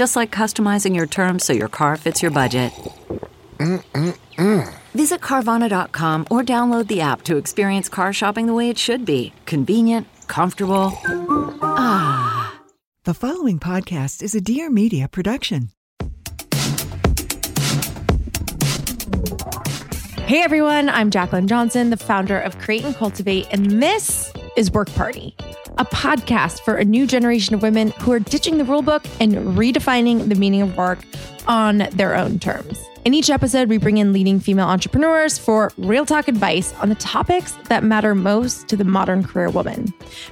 Just like customizing your terms so your car fits your budget. Mm-mm-mm. Visit Carvana.com or download the app to experience car shopping the way it should be convenient, comfortable. Ah. The following podcast is a Dear Media production. Hey everyone, I'm Jaclyn Johnson, the founder of Create and Cultivate, and this is Work Party, a podcast for a new generation of women who are ditching the rulebook and redefining the meaning of work on their own terms. In each episode, we bring in leading female entrepreneurs for real talk advice on the topics that matter most to the modern career woman.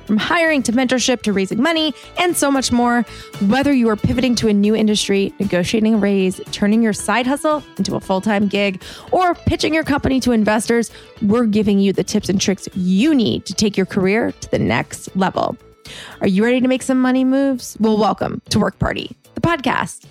From hiring to mentorship to raising money and so much more, whether you are pivoting to a new industry, negotiating a raise, turning your side hustle into a full time gig, or pitching your company to investors, we're giving you the tips and tricks you need to take your career to the next level. Are you ready to make some money moves? Well, welcome to Work Party, the podcast.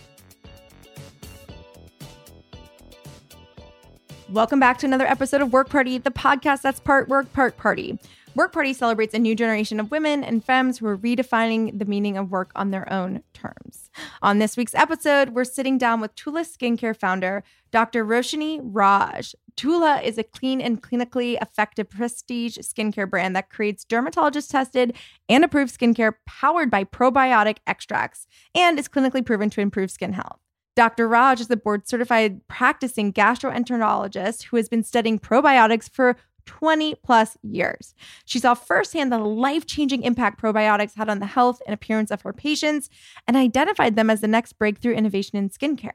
Welcome back to another episode of Work Party, the podcast that's part work, part party. Work Party celebrates a new generation of women and femmes who are redefining the meaning of work on their own terms. On this week's episode, we're sitting down with Tula Skincare founder, Dr. Roshini Raj. Tula is a clean and clinically effective prestige skincare brand that creates dermatologist tested and approved skincare powered by probiotic extracts and is clinically proven to improve skin health. Dr. Raj is a board certified practicing gastroenterologist who has been studying probiotics for 20 plus years. She saw firsthand the life changing impact probiotics had on the health and appearance of her patients and identified them as the next breakthrough innovation in skincare.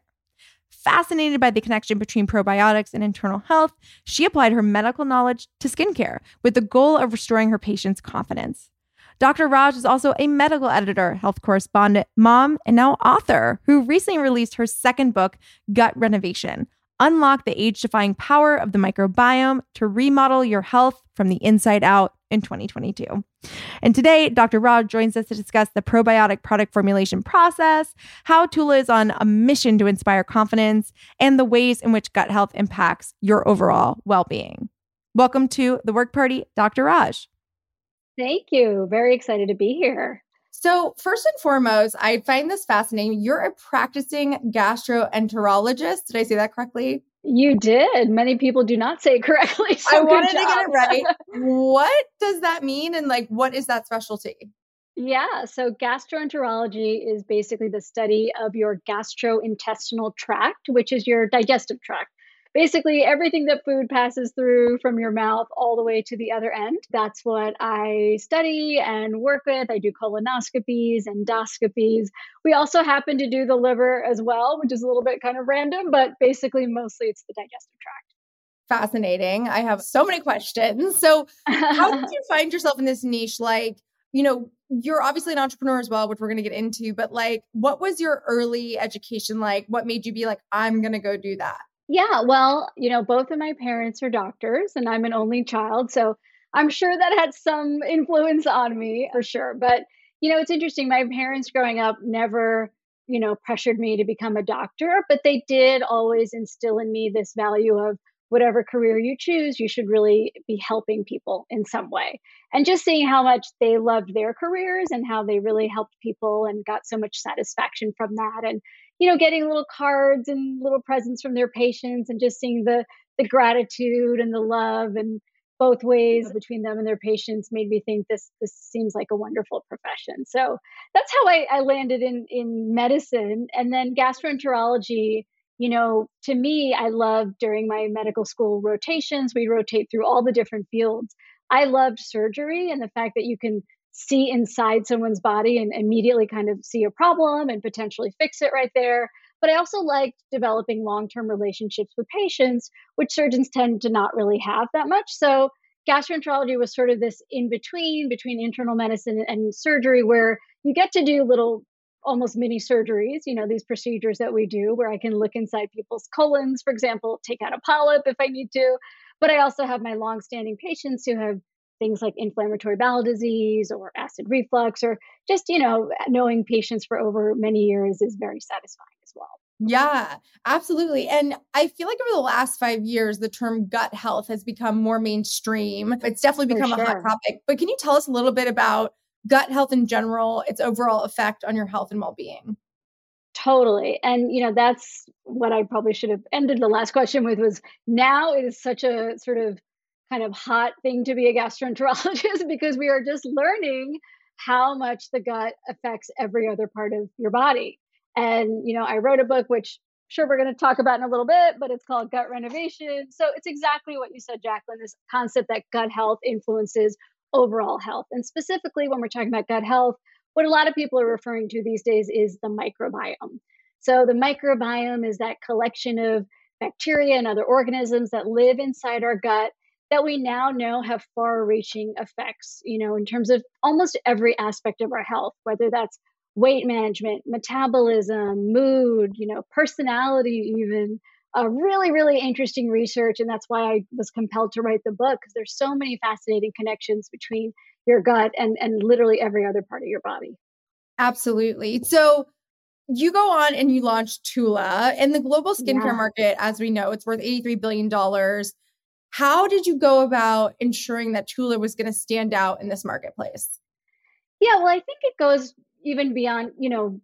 Fascinated by the connection between probiotics and internal health, she applied her medical knowledge to skincare with the goal of restoring her patients' confidence. Dr. Raj is also a medical editor, health correspondent, mom, and now author who recently released her second book, Gut Renovation Unlock the Age Defying Power of the Microbiome to Remodel Your Health from the Inside Out in 2022. And today, Dr. Raj joins us to discuss the probiotic product formulation process, how Tula is on a mission to inspire confidence, and the ways in which gut health impacts your overall well being. Welcome to the work party, Dr. Raj. Thank you. Very excited to be here. So, first and foremost, I find this fascinating. You're a practicing gastroenterologist. Did I say that correctly? You did. Many people do not say it correctly. So I wanted to get it right. what does that mean? And, like, what is that specialty? Yeah, so gastroenterology is basically the study of your gastrointestinal tract, which is your digestive tract basically everything that food passes through from your mouth all the way to the other end. That's what I study and work with. I do colonoscopies, endoscopies. We also happen to do the liver as well, which is a little bit kind of random, but basically mostly it's the digestive tract. Fascinating. I have so many questions. So, how did you find yourself in this niche? Like, you know, you're obviously an entrepreneur as well, which we're going to get into, but like, what was your early education like? What made you be like, I'm going to go do that? Yeah, well, you know, both of my parents are doctors and I'm an only child. So I'm sure that had some influence on me for sure. But, you know, it's interesting. My parents growing up never, you know, pressured me to become a doctor, but they did always instill in me this value of whatever career you choose, you should really be helping people in some way. And just seeing how much they loved their careers and how they really helped people and got so much satisfaction from that. And you know, getting little cards and little presents from their patients and just seeing the the gratitude and the love and both ways between them and their patients made me think this this seems like a wonderful profession. So that's how I, I landed in in medicine. And then gastroenterology you know, to me, I loved during my medical school rotations, we rotate through all the different fields. I loved surgery and the fact that you can see inside someone's body and immediately kind of see a problem and potentially fix it right there. But I also liked developing long term relationships with patients, which surgeons tend to not really have that much. So gastroenterology was sort of this in between between internal medicine and surgery where you get to do little almost mini surgeries you know these procedures that we do where i can look inside people's colons for example take out a polyp if i need to but i also have my long-standing patients who have things like inflammatory bowel disease or acid reflux or just you know knowing patients for over many years is very satisfying as well yeah, absolutely. And I feel like over the last five years, the term gut health has become more mainstream. It's definitely become sure. a hot topic. But can you tell us a little bit about gut health in general, its overall effect on your health and well being? Totally. And, you know, that's what I probably should have ended the last question with was now is such a sort of kind of hot thing to be a gastroenterologist because we are just learning how much the gut affects every other part of your body. And, you know, I wrote a book, which sure we're going to talk about in a little bit, but it's called Gut Renovation. So it's exactly what you said, Jaclyn this concept that gut health influences overall health. And specifically, when we're talking about gut health, what a lot of people are referring to these days is the microbiome. So the microbiome is that collection of bacteria and other organisms that live inside our gut that we now know have far reaching effects, you know, in terms of almost every aspect of our health, whether that's weight management, metabolism, mood, you know, personality, even. Uh, really, really interesting research. And that's why I was compelled to write the book because there's so many fascinating connections between your gut and, and literally every other part of your body. Absolutely. So you go on and you launch Tula in the global skincare yeah. market, as we know, it's worth $83 billion. How did you go about ensuring that Tula was going to stand out in this marketplace? Yeah, well, I think it goes even beyond, you know,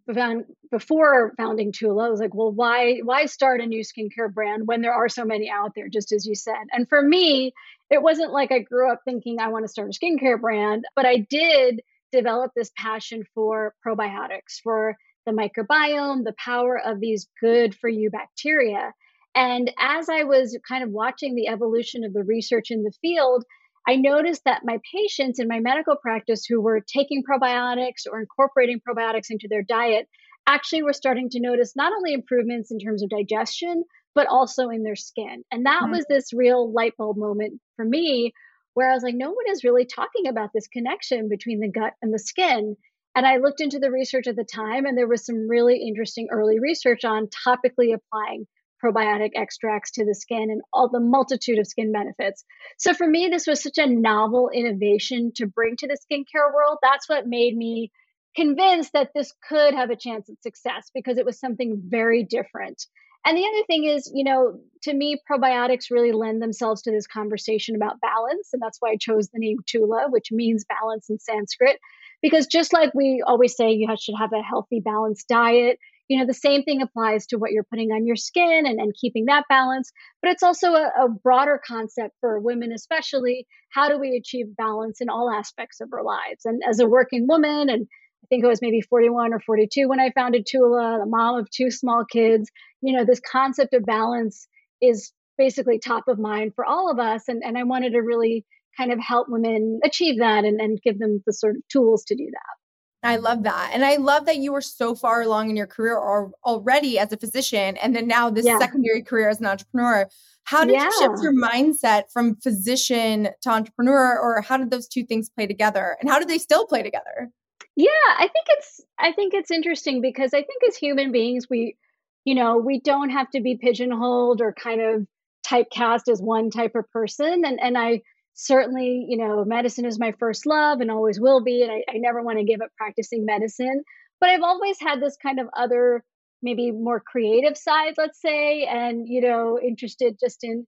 before founding Tula, I was like, well, why why start a new skincare brand when there are so many out there, just as you said? And for me, it wasn't like I grew up thinking I want to start a skincare brand, but I did develop this passion for probiotics, for the microbiome, the power of these good for you bacteria. And as I was kind of watching the evolution of the research in the field, I noticed that my patients in my medical practice who were taking probiotics or incorporating probiotics into their diet actually were starting to notice not only improvements in terms of digestion, but also in their skin. And that mm-hmm. was this real light bulb moment for me where I was like, no one is really talking about this connection between the gut and the skin. And I looked into the research at the time, and there was some really interesting early research on topically applying probiotic extracts to the skin and all the multitude of skin benefits. So for me, this was such a novel innovation to bring to the skincare world. That's what made me convinced that this could have a chance at success because it was something very different. And the other thing is, you know, to me, probiotics really lend themselves to this conversation about balance. And that's why I chose the name Tula, which means balance in Sanskrit. Because just like we always say, you should have a healthy, balanced diet, you know the same thing applies to what you're putting on your skin and, and keeping that balance but it's also a, a broader concept for women especially how do we achieve balance in all aspects of our lives and as a working woman and I think it was maybe 41 or 42 when I founded Tula, the mom of two small kids. You know, this concept of balance is basically top of mind for all of us. And, and I wanted to really kind of help women achieve that and, and give them the sort of tools to do that. I love that. And I love that you were so far along in your career or, already as a physician and then now this yeah. secondary career as an entrepreneur. How did yeah. you shift your mindset from physician to entrepreneur or how did those two things play together? And how do they still play together? Yeah, I think it's I think it's interesting because I think as human beings we you know, we don't have to be pigeonholed or kind of typecast as one type of person and and I certainly, you know, medicine is my first love and always will be. And I, I never want to give up practicing medicine. But I've always had this kind of other, maybe more creative side, let's say, and, you know, interested just in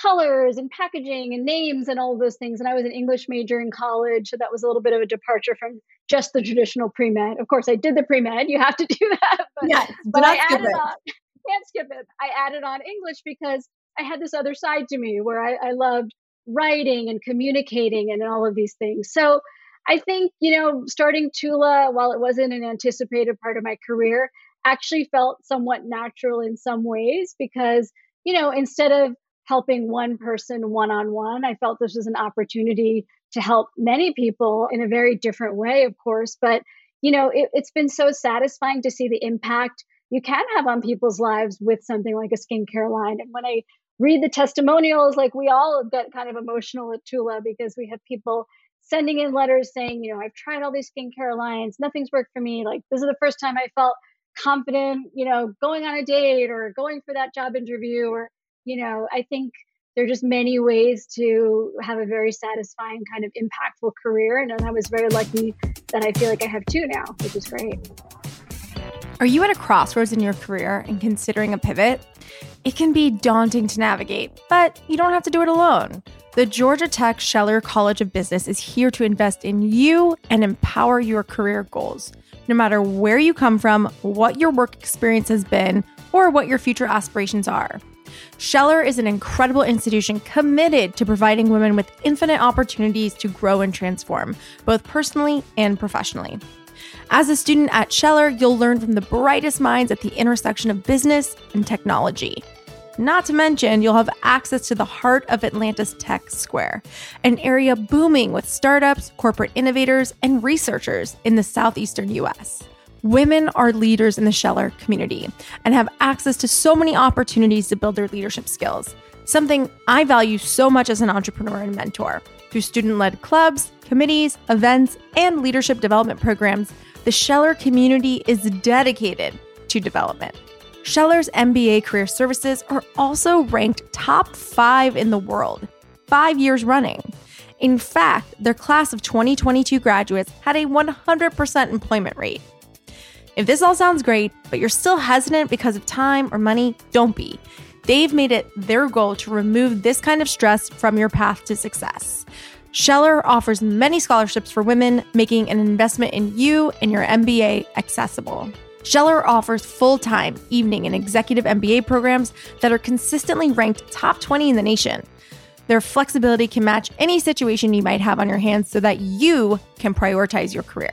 colors and packaging and names and all of those things. And I was an English major in college. So that was a little bit of a departure from just the traditional pre med. Of course, I did the pre med. You have to do that. But, yeah, but I added it. on, can't skip it. I added on English because I had this other side to me where I, I loved writing and communicating and all of these things. So I think, you know, starting Tula, while it wasn't an anticipated part of my career, actually felt somewhat natural in some ways because, you know, instead of helping one person one on one, I felt this was an opportunity to help many people in a very different way, of course. But, you know, it, it's been so satisfying to see the impact you can have on people's lives with something like a skincare line. And when I read the testimonials, like we all get kind of emotional at Tula because we have people sending in letters saying, you know, I've tried all these skincare lines, nothing's worked for me. Like this is the first time I felt confident, you know, going on a date or going for that job interview or, you know, I think there are just many ways to have a very satisfying kind of impactful career. And I was very lucky that I feel like I have two now, which is great. Are you at a crossroads in your career and considering a pivot? It can be daunting to navigate, but you don't have to do it alone. The Georgia Tech Scheller College of Business is here to invest in you and empower your career goals. No matter where you come from, what your work experience has been, or what your future aspirations are. Scheller is an incredible institution committed to providing women with infinite opportunities to grow and transform, both personally and professionally. As a student at Scheller, you'll learn from the brightest minds at the intersection of business and technology. Not to mention, you'll have access to the heart of Atlanta's Tech Square, an area booming with startups, corporate innovators, and researchers in the southeastern US. Women are leaders in the Scheller community and have access to so many opportunities to build their leadership skills, something I value so much as an entrepreneur and mentor. Through student led clubs, committees, events, and leadership development programs, the Scheller community is dedicated to development. Scheller's MBA career services are also ranked top five in the world, five years running. In fact, their class of 2022 graduates had a 100% employment rate. If this all sounds great, but you're still hesitant because of time or money, don't be. They've made it their goal to remove this kind of stress from your path to success. Scheller offers many scholarships for women, making an investment in you and your MBA accessible. Scheller offers full time, evening, and executive MBA programs that are consistently ranked top 20 in the nation. Their flexibility can match any situation you might have on your hands so that you can prioritize your career.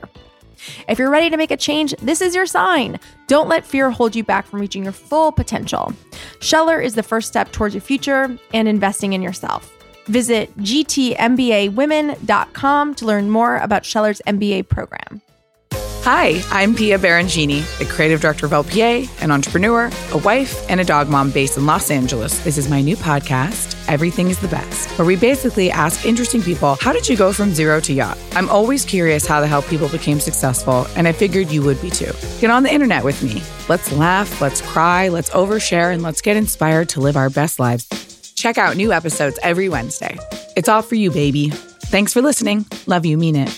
If you're ready to make a change, this is your sign. Don't let fear hold you back from reaching your full potential. Scheller is the first step towards your future and investing in yourself. Visit gtmbawomen.com to learn more about Scheller's MBA program. Hi, I'm Pia Baroncini, the creative director of LPA, an entrepreneur, a wife, and a dog mom based in Los Angeles. This is my new podcast, Everything is the Best, where we basically ask interesting people, how did you go from zero to yacht? I'm always curious how the hell people became successful, and I figured you would be too. Get on the internet with me. Let's laugh, let's cry, let's overshare, and let's get inspired to live our best lives. Check out new episodes every Wednesday. It's all for you, baby. Thanks for listening. Love you, mean it.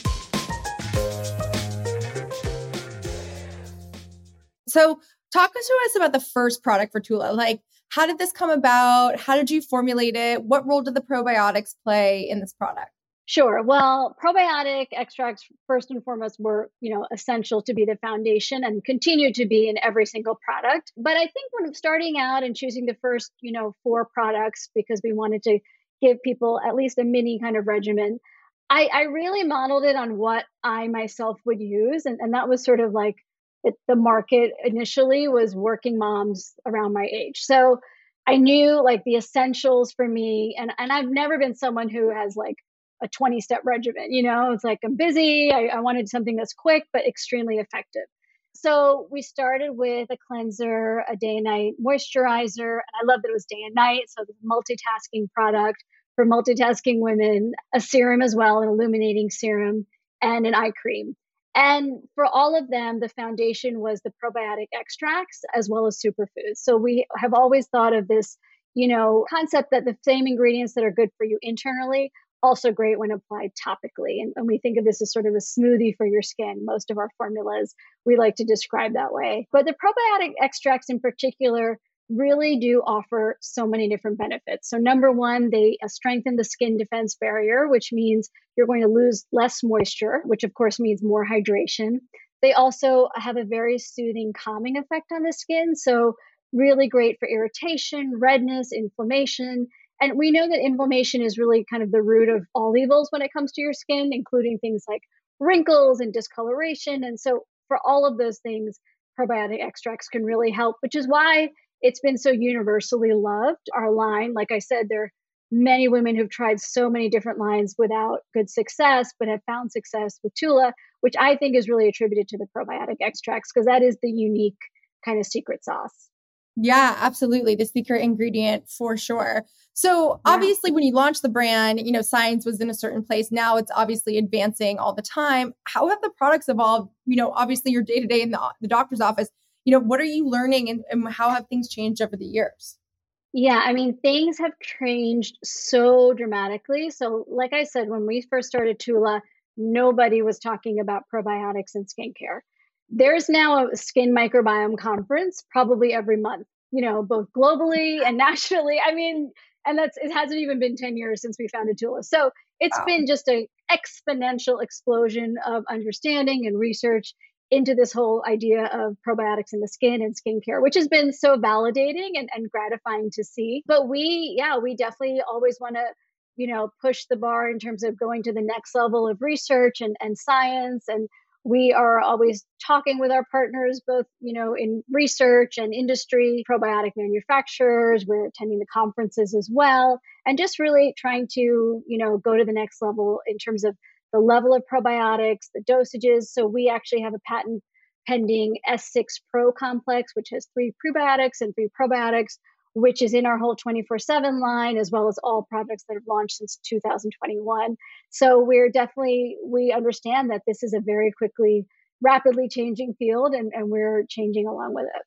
So, talk to us about the first product for Tula. Like, how did this come about? How did you formulate it? What role did the probiotics play in this product? Sure. Well, probiotic extracts first and foremost were, you know, essential to be the foundation and continue to be in every single product. But I think when starting out and choosing the first, you know, four products because we wanted to give people at least a mini kind of regimen, I, I really modeled it on what I myself would use. And, and that was sort of like it, the market initially was working moms around my age. So I knew like the essentials for me, and and I've never been someone who has like a 20 step regimen. You know, it's like I'm busy. I, I wanted something that's quick but extremely effective. So we started with a cleanser, a day and night moisturizer, and I love that it was day and night. So the multitasking product for multitasking women, a serum as well, an illuminating serum, and an eye cream. And for all of them, the foundation was the probiotic extracts as well as superfoods. So we have always thought of this, you know, concept that the same ingredients that are good for you internally also great when applied topically. And, and, we think of this as sort of a smoothie for your skin. Most of our formulas we like to describe that way. But the probiotic extracts in particular really do offer so many different benefits. So, number one, they uh, strengthen the skin defense barrier, which means you're going to lose less moisture, which of course means more hydration. They also have a very soothing, calming effect on the skin. So, really great for irritation, redness, inflammation. And we know that inflammation is really kind of the root of all evils when it comes to your skin, including things like wrinkles and discoloration. And so, for all of those things, probiotic extracts can really help, which is why it's been so universally loved. Our line, like I said, there are many women who've tried so many different lines without good success, but have found success with Tula, which I think is really attributed to the probiotic extracts because that is the unique kind of secret sauce. Yeah, absolutely. The secret ingredient for sure. So yeah. obviously when you launched the brand, you know, science was in a certain place. Now it's obviously advancing all the time. How have the products evolved? You know, obviously your day to day in the, the doctor's office, you know, what are you learning and, and how have things changed over the years? Yeah, I mean, things have changed so dramatically. So, like I said, when we first started Tula, nobody was talking about probiotics and skincare there's now a skin microbiome conference probably every month, you know, both globally and nationally. I mean, and that's it hasn't even been 10 years since we founded Tula. So it's wow. been just an exponential explosion of understanding and research into this whole idea of probiotics in the skin and skincare, which has been so validating and, and gratifying to see. But we, yeah, we definitely always want to, you know, push the bar in terms of going to the next level of research and, and science and we are always talking with our partners both you know in research and industry probiotic manufacturers we're attending the conferences as well and just really trying to you know go to the next level in terms of the level of probiotics the dosages. So we actually have a patent pending s6 pro complex which has three prebiotics and three probiotics which is in our whole 24 7 line, as well as all products that have launched since 2021. So we're definitely, we understand that this is a very quickly, rapidly changing field, and, and we're changing along with it.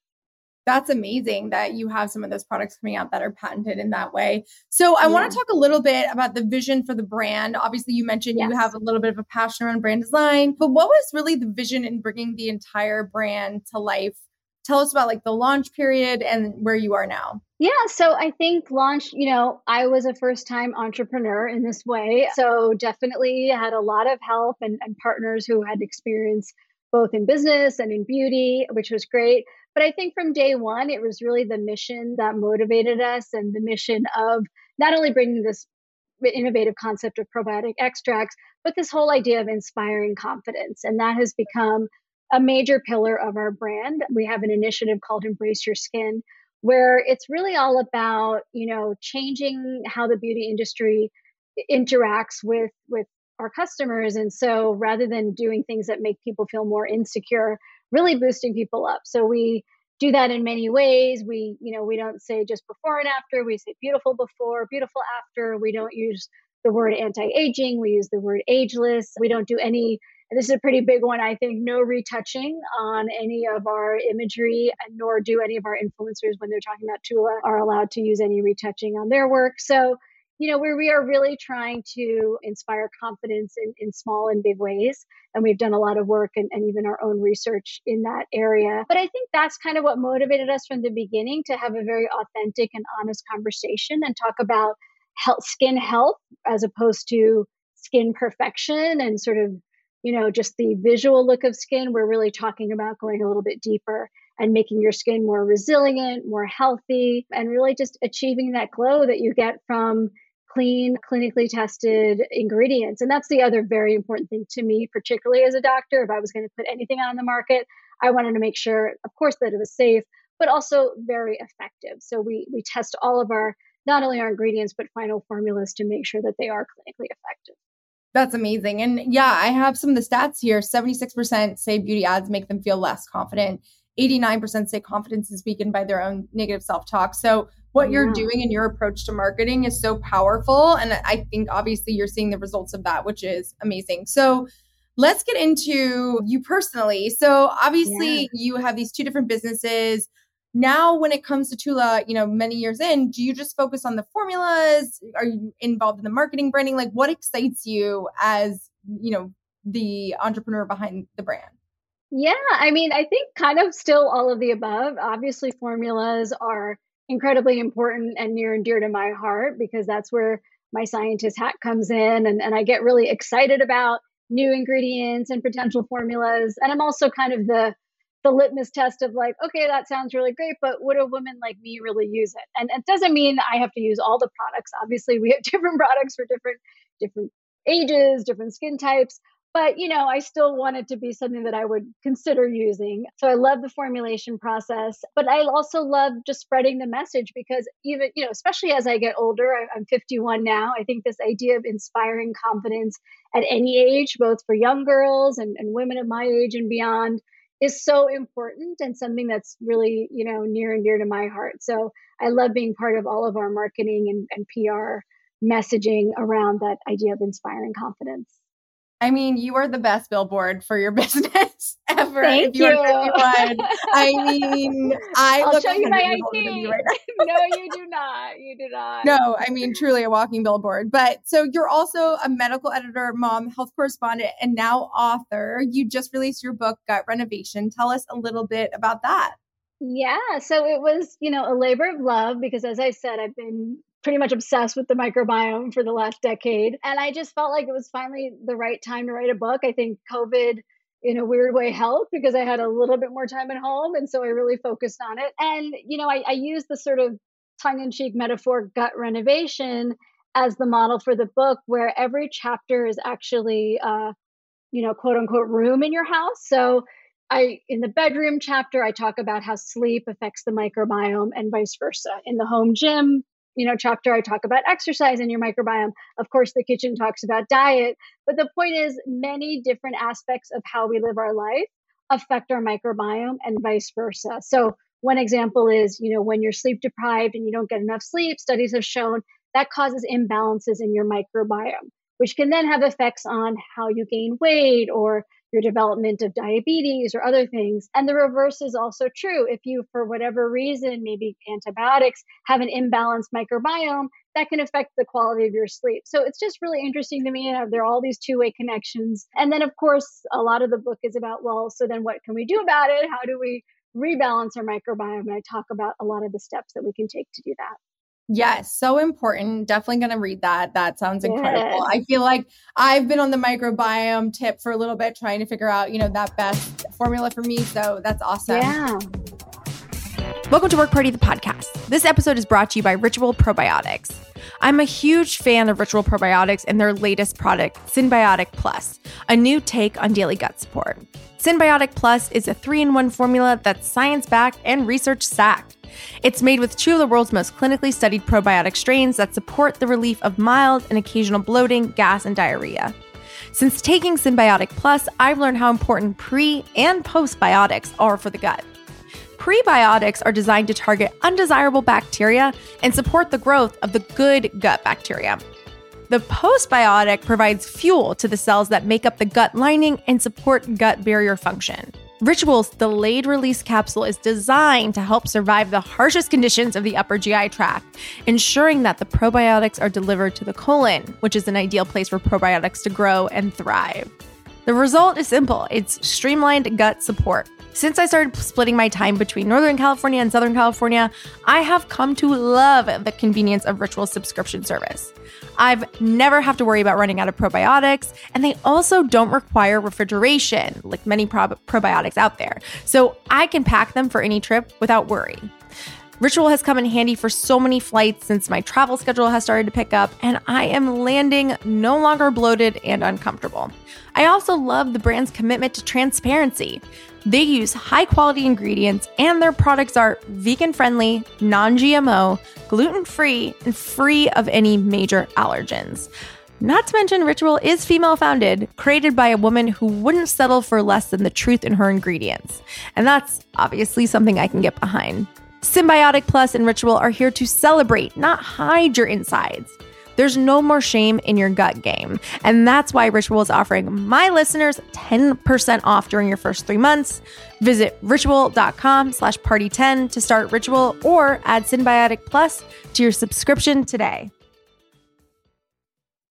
That's amazing that you have some of those products coming out that are patented in that way. So, I yeah. want to talk a little bit about the vision for the brand. Obviously, you mentioned yes. you have a little bit of a passion around brand design, but what was really the vision in bringing the entire brand to life tell us about like the launch period and where you are now. Yeah, so I think launch, you know, I was a first time entrepreneur in this way. So definitely had a lot of help and, and partners who had experience both in business and in beauty, which was great. But I think from day one, it was really the mission that motivated us and the mission of not only bringing this innovative concept of probiotic extracts, but this whole idea of inspiring confidence. And that has become a major pillar of our brand. We have an initiative called Embrace Your Skin, where it's really all about, you know, changing how the beauty industry interacts with with our customers. And so rather than doing things that make people feel more insecure, really boosting people up. So we do that in many ways. We, you know, we don't say just before and after, we say beautiful before, beautiful after. We don't use the word anti-aging, we use the word ageless. We don't do any and this is a pretty big one, I think. No retouching on any of our imagery, nor do any of our influencers, when they're talking about Tula, are allowed to use any retouching on their work. So, you know, where we are really trying to inspire confidence in, in small and big ways. And we've done a lot of work and, and even our own research in that area. But I think that's kind of what motivated us from the beginning to have a very authentic and honest conversation and talk about health, skin health as opposed to skin perfection and sort of you know, just the visual look of skin. We're really talking about going a little bit deeper and making your skin more resilient, more healthy, and really just achieving that glow that you get from clean, clinically tested ingredients. And that's the other very important thing to me, particularly as a doctor. If I was going to put anything on the market, I wanted to make sure, of course, that it was safe, but also very effective. So we we test all of our not only our ingredients but final formulas to make sure that they are clinically effective. That's amazing. And yeah, I have some of the stats here. 76% say beauty ads make them feel less confident. 89% say confidence is weakened by their own negative self talk. So, what yeah. you're doing and your approach to marketing is so powerful. And I think obviously you're seeing the results of that, which is amazing. So, let's get into you personally. So, obviously, yeah. you have these two different businesses now when it comes to Tula, you know, many years in, do you just focus on the formulas? Are you involved in the marketing branding? Like what excites you as, you know, the entrepreneur behind the brand? Yeah, I mean, I think kind of still all of the above. Obviously, formulas are incredibly important and near and dear to my heart because that's where my scientist hat comes in and, and I get really excited about new ingredients and potential formulas. And I'm also kind of the the litmus test of like, okay, that sounds really great, but would a woman like me really use it? And it doesn't mean I have to use all the products. Obviously, we have different products for different different ages, different skin types. but you know i still want it to be something that i would consider using so i love the formulation process but i also love just spreading the message because even you know especially as i get older i'm 51 now i think this idea of inspiring confidence at any age both for young girls and, and women of my age and beyond is so important and something that's really you know near and dear to my heart. So i love being part of all of our marketing and, and pr messaging around that idea of inspiring confidence I mean, you are the best billboard for your business ever. Thank if you. you. I mean, I I'll look show you my 100 years ID. you right no, you do not. You do not. No, I mean, truly a walking billboard. But so you're also a medical editor, mom, health correspondent, and now author. You just released your book, Gut Renovation. Tell us a little bit about that. Yeah. So it was, you know, a labor of love because, as I said, I've been pretty much obsessed with the microbiome for the last decade. And I just felt like it was finally the right time to write a book. I think COVID in a weird way helped because I had a little bit more time at home. And so I really focused on it. And, you know, I, I used the sort of tongue in cheek metaphor gut renovation as the model for the book, where every chapter is actually, uh, you know, quote unquote room in your house. So I, in the bedroom chapter, I talk about how sleep affects the microbiome and vice versa. In the home gym, you know chapter i talk about exercise and your microbiome. Of course the kitchen talks about diet but the point is many different aspects of how we live our life affect our microbiome and vice versa. So one example is you know when you're sleep deprived and you don't get enough sleep studies have shown that causes imbalances in your microbiome which can then have effects on how you gain weight or your development of diabetes or other things. And the reverse is also true. If you, for whatever reason, maybe antibiotics, have an imbalanced microbiome, that can affect the quality of your sleep. So it's just really interesting to me. There are all these two way connections. And then, of course, a lot of the book is about, well, so then what can we do about it? How do we rebalance our microbiome? And I talk about a lot of the steps that we can take to do that. Yes, so important. Definitely going to read that. That sounds incredible. Yes. I feel like I've been on the microbiome tip for a little bit trying to figure out, you know, that best formula for me. So that's awesome. Yeah. Welcome to Work Party, the podcast. This episode is brought to you by Ritual Probiotics. I'm a huge fan of Ritual Probiotics and their latest product, Synbiotic Plus, a new take on daily gut support. Synbiotic Plus is a three in one formula that's science backed and research stacked. It's made with two of the world's most clinically studied probiotic strains that support the relief of mild and occasional bloating, gas, and diarrhea. Since taking Synbiotic Plus, I've learned how important pre and postbiotics are for the gut. Prebiotics are designed to target undesirable bacteria and support the growth of the good gut bacteria. The postbiotic provides fuel to the cells that make up the gut lining and support gut barrier function. Ritual's delayed release capsule is designed to help survive the harshest conditions of the upper GI tract, ensuring that the probiotics are delivered to the colon, which is an ideal place for probiotics to grow and thrive. The result is simple it's streamlined gut support. Since I started splitting my time between Northern California and Southern California, I have come to love the convenience of Ritual's subscription service. I've never have to worry about running out of probiotics, and they also don't require refrigeration like many prob- probiotics out there. So I can pack them for any trip without worry. Ritual has come in handy for so many flights since my travel schedule has started to pick up, and I am landing no longer bloated and uncomfortable. I also love the brand's commitment to transparency. They use high quality ingredients, and their products are vegan friendly, non GMO, gluten free, and free of any major allergens. Not to mention, Ritual is female founded, created by a woman who wouldn't settle for less than the truth in her ingredients. And that's obviously something I can get behind. Synbiotic Plus and Ritual are here to celebrate, not hide your insides. There's no more shame in your gut game. And that's why Ritual is offering my listeners 10% off during your first three months. Visit ritual.com slash party10 to start Ritual or add Synbiotic Plus to your subscription today.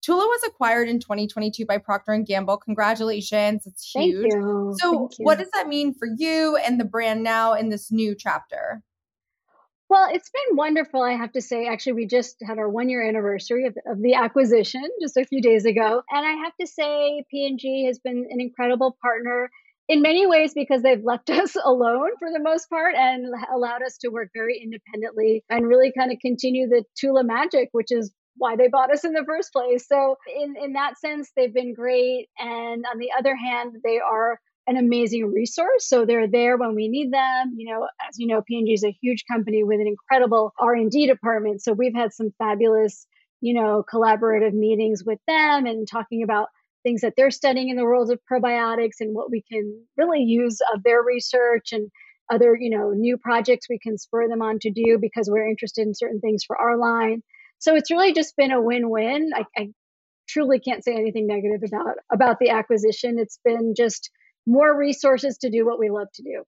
Tula was acquired in 2022 by Procter & Gamble. Congratulations. It's Thank huge. you. So Thank you. what does that mean for you and the brand now in this new chapter? Well, it's been wonderful, I have to say. Actually, we just had our one year anniversary of, of the acquisition just a few days ago. And I have to say, P&G has been an incredible partner in many ways because they've left us alone for the most part and allowed us to work very independently and really kind of continue the Tula magic, which is why they bought us in the first place. So in in that sense, they've been great. And on the other hand, they are an amazing resource. So they're there when we need them. You know, as you know, P&G is a huge company with an incredible R&D department. So we've had some fabulous, you know, collaborative meetings with them and talking about things that they're studying in the world of probiotics and what we can really use of their research and other, you know, new projects we can spur them on to do because we're interested in certain things for our line. So it's really just been a win-win. I, I truly can't say anything negative about about the acquisition. It's been just more resources to do what we love to do.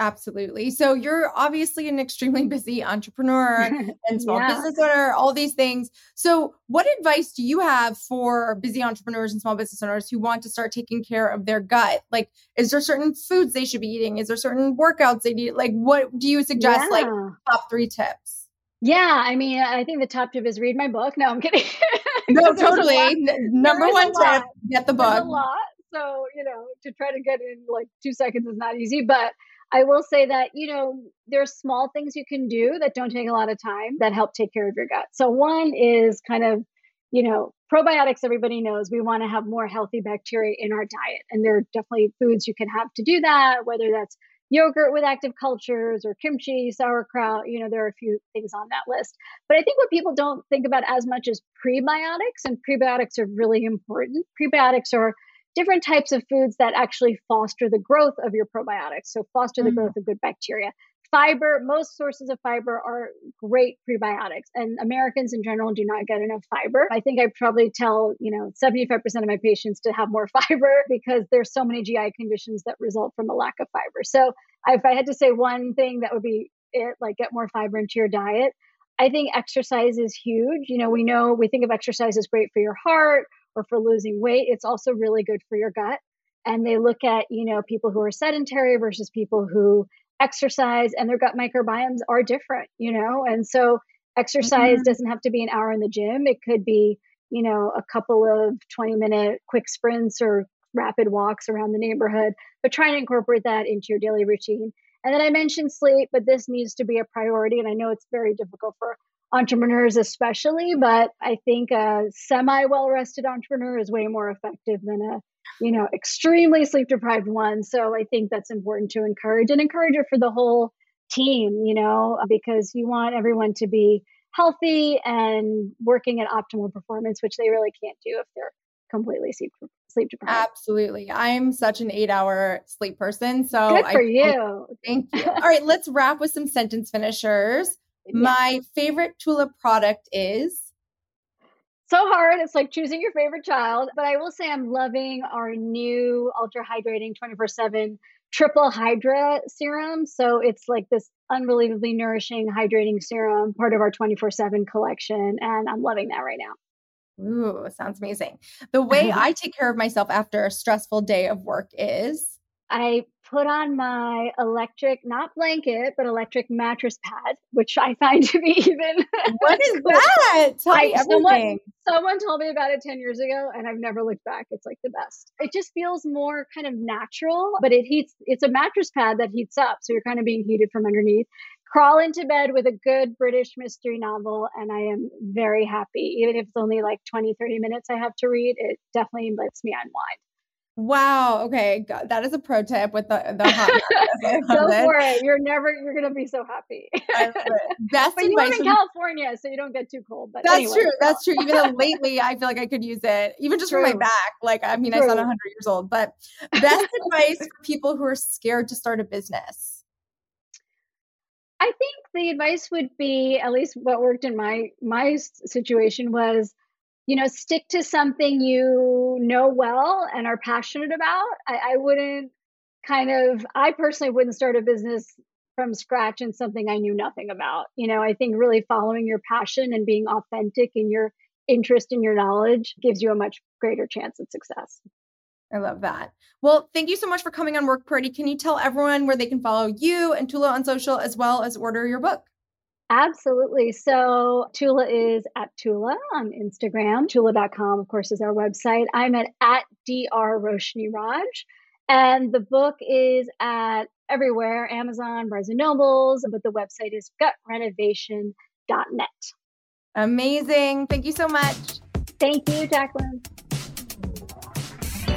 Absolutely. So you're obviously an extremely busy entrepreneur and small yeah. business owner, all these things. So what advice do you have for busy entrepreneurs and small business owners who want to start taking care of their gut? Like, is there certain foods they should be eating? Is there certain workouts they need? Like, what do you suggest? Yeah. Like top three tips? Yeah, I mean, I think the top tip is read my book. No, I'm kidding. no, totally. Number one tip: get the book. There's a lot. So, you know, to try to get in like two seconds is not easy. But I will say that, you know, there's small things you can do that don't take a lot of time that help take care of your gut. So, one is kind of, you know, probiotics, everybody knows we want to have more healthy bacteria in our diet. And there are definitely foods you can have to do that, whether that's yogurt with active cultures or kimchi, sauerkraut. You know, there are a few things on that list. But I think what people don't think about as much is prebiotics, and prebiotics are really important. Prebiotics are different types of foods that actually foster the growth of your probiotics. So, foster the mm. growth of good bacteria. Fiber, most sources of fiber are great prebiotics, and Americans in general do not get enough fiber. I think I probably tell, you know, 75% of my patients to have more fiber because there's so many GI conditions that result from a lack of fiber. So, if I had to say one thing, that would be it like get more fiber into your diet. I think exercise is huge. You know, we know we think of exercise as great for your heart or for losing weight, it's also really good for your gut. And they look at, you know, people who are sedentary versus people who exercise and their gut microbiomes are different, you know? And so exercise mm-hmm. doesn't have to be an hour in the gym. It could be, you know, a couple of 20 minute quick sprints or rapid walks around the neighborhood, but try and incorporate that into your daily routine. And then I mentioned sleep, but this needs to be a priority. And I know it's very difficult for entrepreneurs especially but i think a semi well rested entrepreneur is way more effective than a you know extremely sleep deprived one so i think that's important to encourage and encourage it for the whole team you know because you want everyone to be healthy and working at optimal performance which they really can't do if they're completely sleep sleep deprived. Absolutely. I'm such an eight hour sleep person. So good for I, you. Thank you. All right, let's wrap with some sentence finishers. My favorite Tula product is so hard. It's like choosing your favorite child. But I will say I'm loving our new ultra hydrating 24 7 triple hydra serum. So it's like this unbelievably nourishing hydrating serum, part of our 24 7 collection. And I'm loving that right now. Ooh, sounds amazing. The way I take care of myself after a stressful day of work is I put on my electric, not blanket, but electric mattress pad, which I find to be even. What is that? Tell I, me. Someone, someone told me about it 10 years ago and I've never looked back. It's like the best. It just feels more kind of natural, but it heats, it's a mattress pad that heats up. So you're kind of being heated from underneath. Crawl into bed with a good British mystery novel, and I am very happy. Even if it's only like 20, 30 minutes I have to read, it definitely lets me unwind. Wow. Okay. God, that is a pro tip with the the hot. Go for it. You're never. You're gonna be so happy. Best but you live in California, so you don't get too cold. But that's anyway, true. That's true. Even though lately, I feel like I could use it, even just true. for my back. Like, I mean, true. I sound 100 years old. But best advice for people who are scared to start a business. I think the advice would be, at least what worked in my my situation was you know, stick to something you know well and are passionate about. I, I wouldn't kind of, I personally wouldn't start a business from scratch in something I knew nothing about. You know, I think really following your passion and being authentic in your interest in your knowledge gives you a much greater chance of success. I love that. Well, thank you so much for coming on Work Party. Can you tell everyone where they can follow you and Tula on social as well as order your book? Absolutely. So Tula is at Tula on Instagram. Tula.com, of course, is our website. I'm at, at Dr. Roshini Raj. And the book is at everywhere Amazon, Barnes and Nobles, but the website is gutrenovation.net. Amazing. Thank you so much. Thank you, Jaclyn.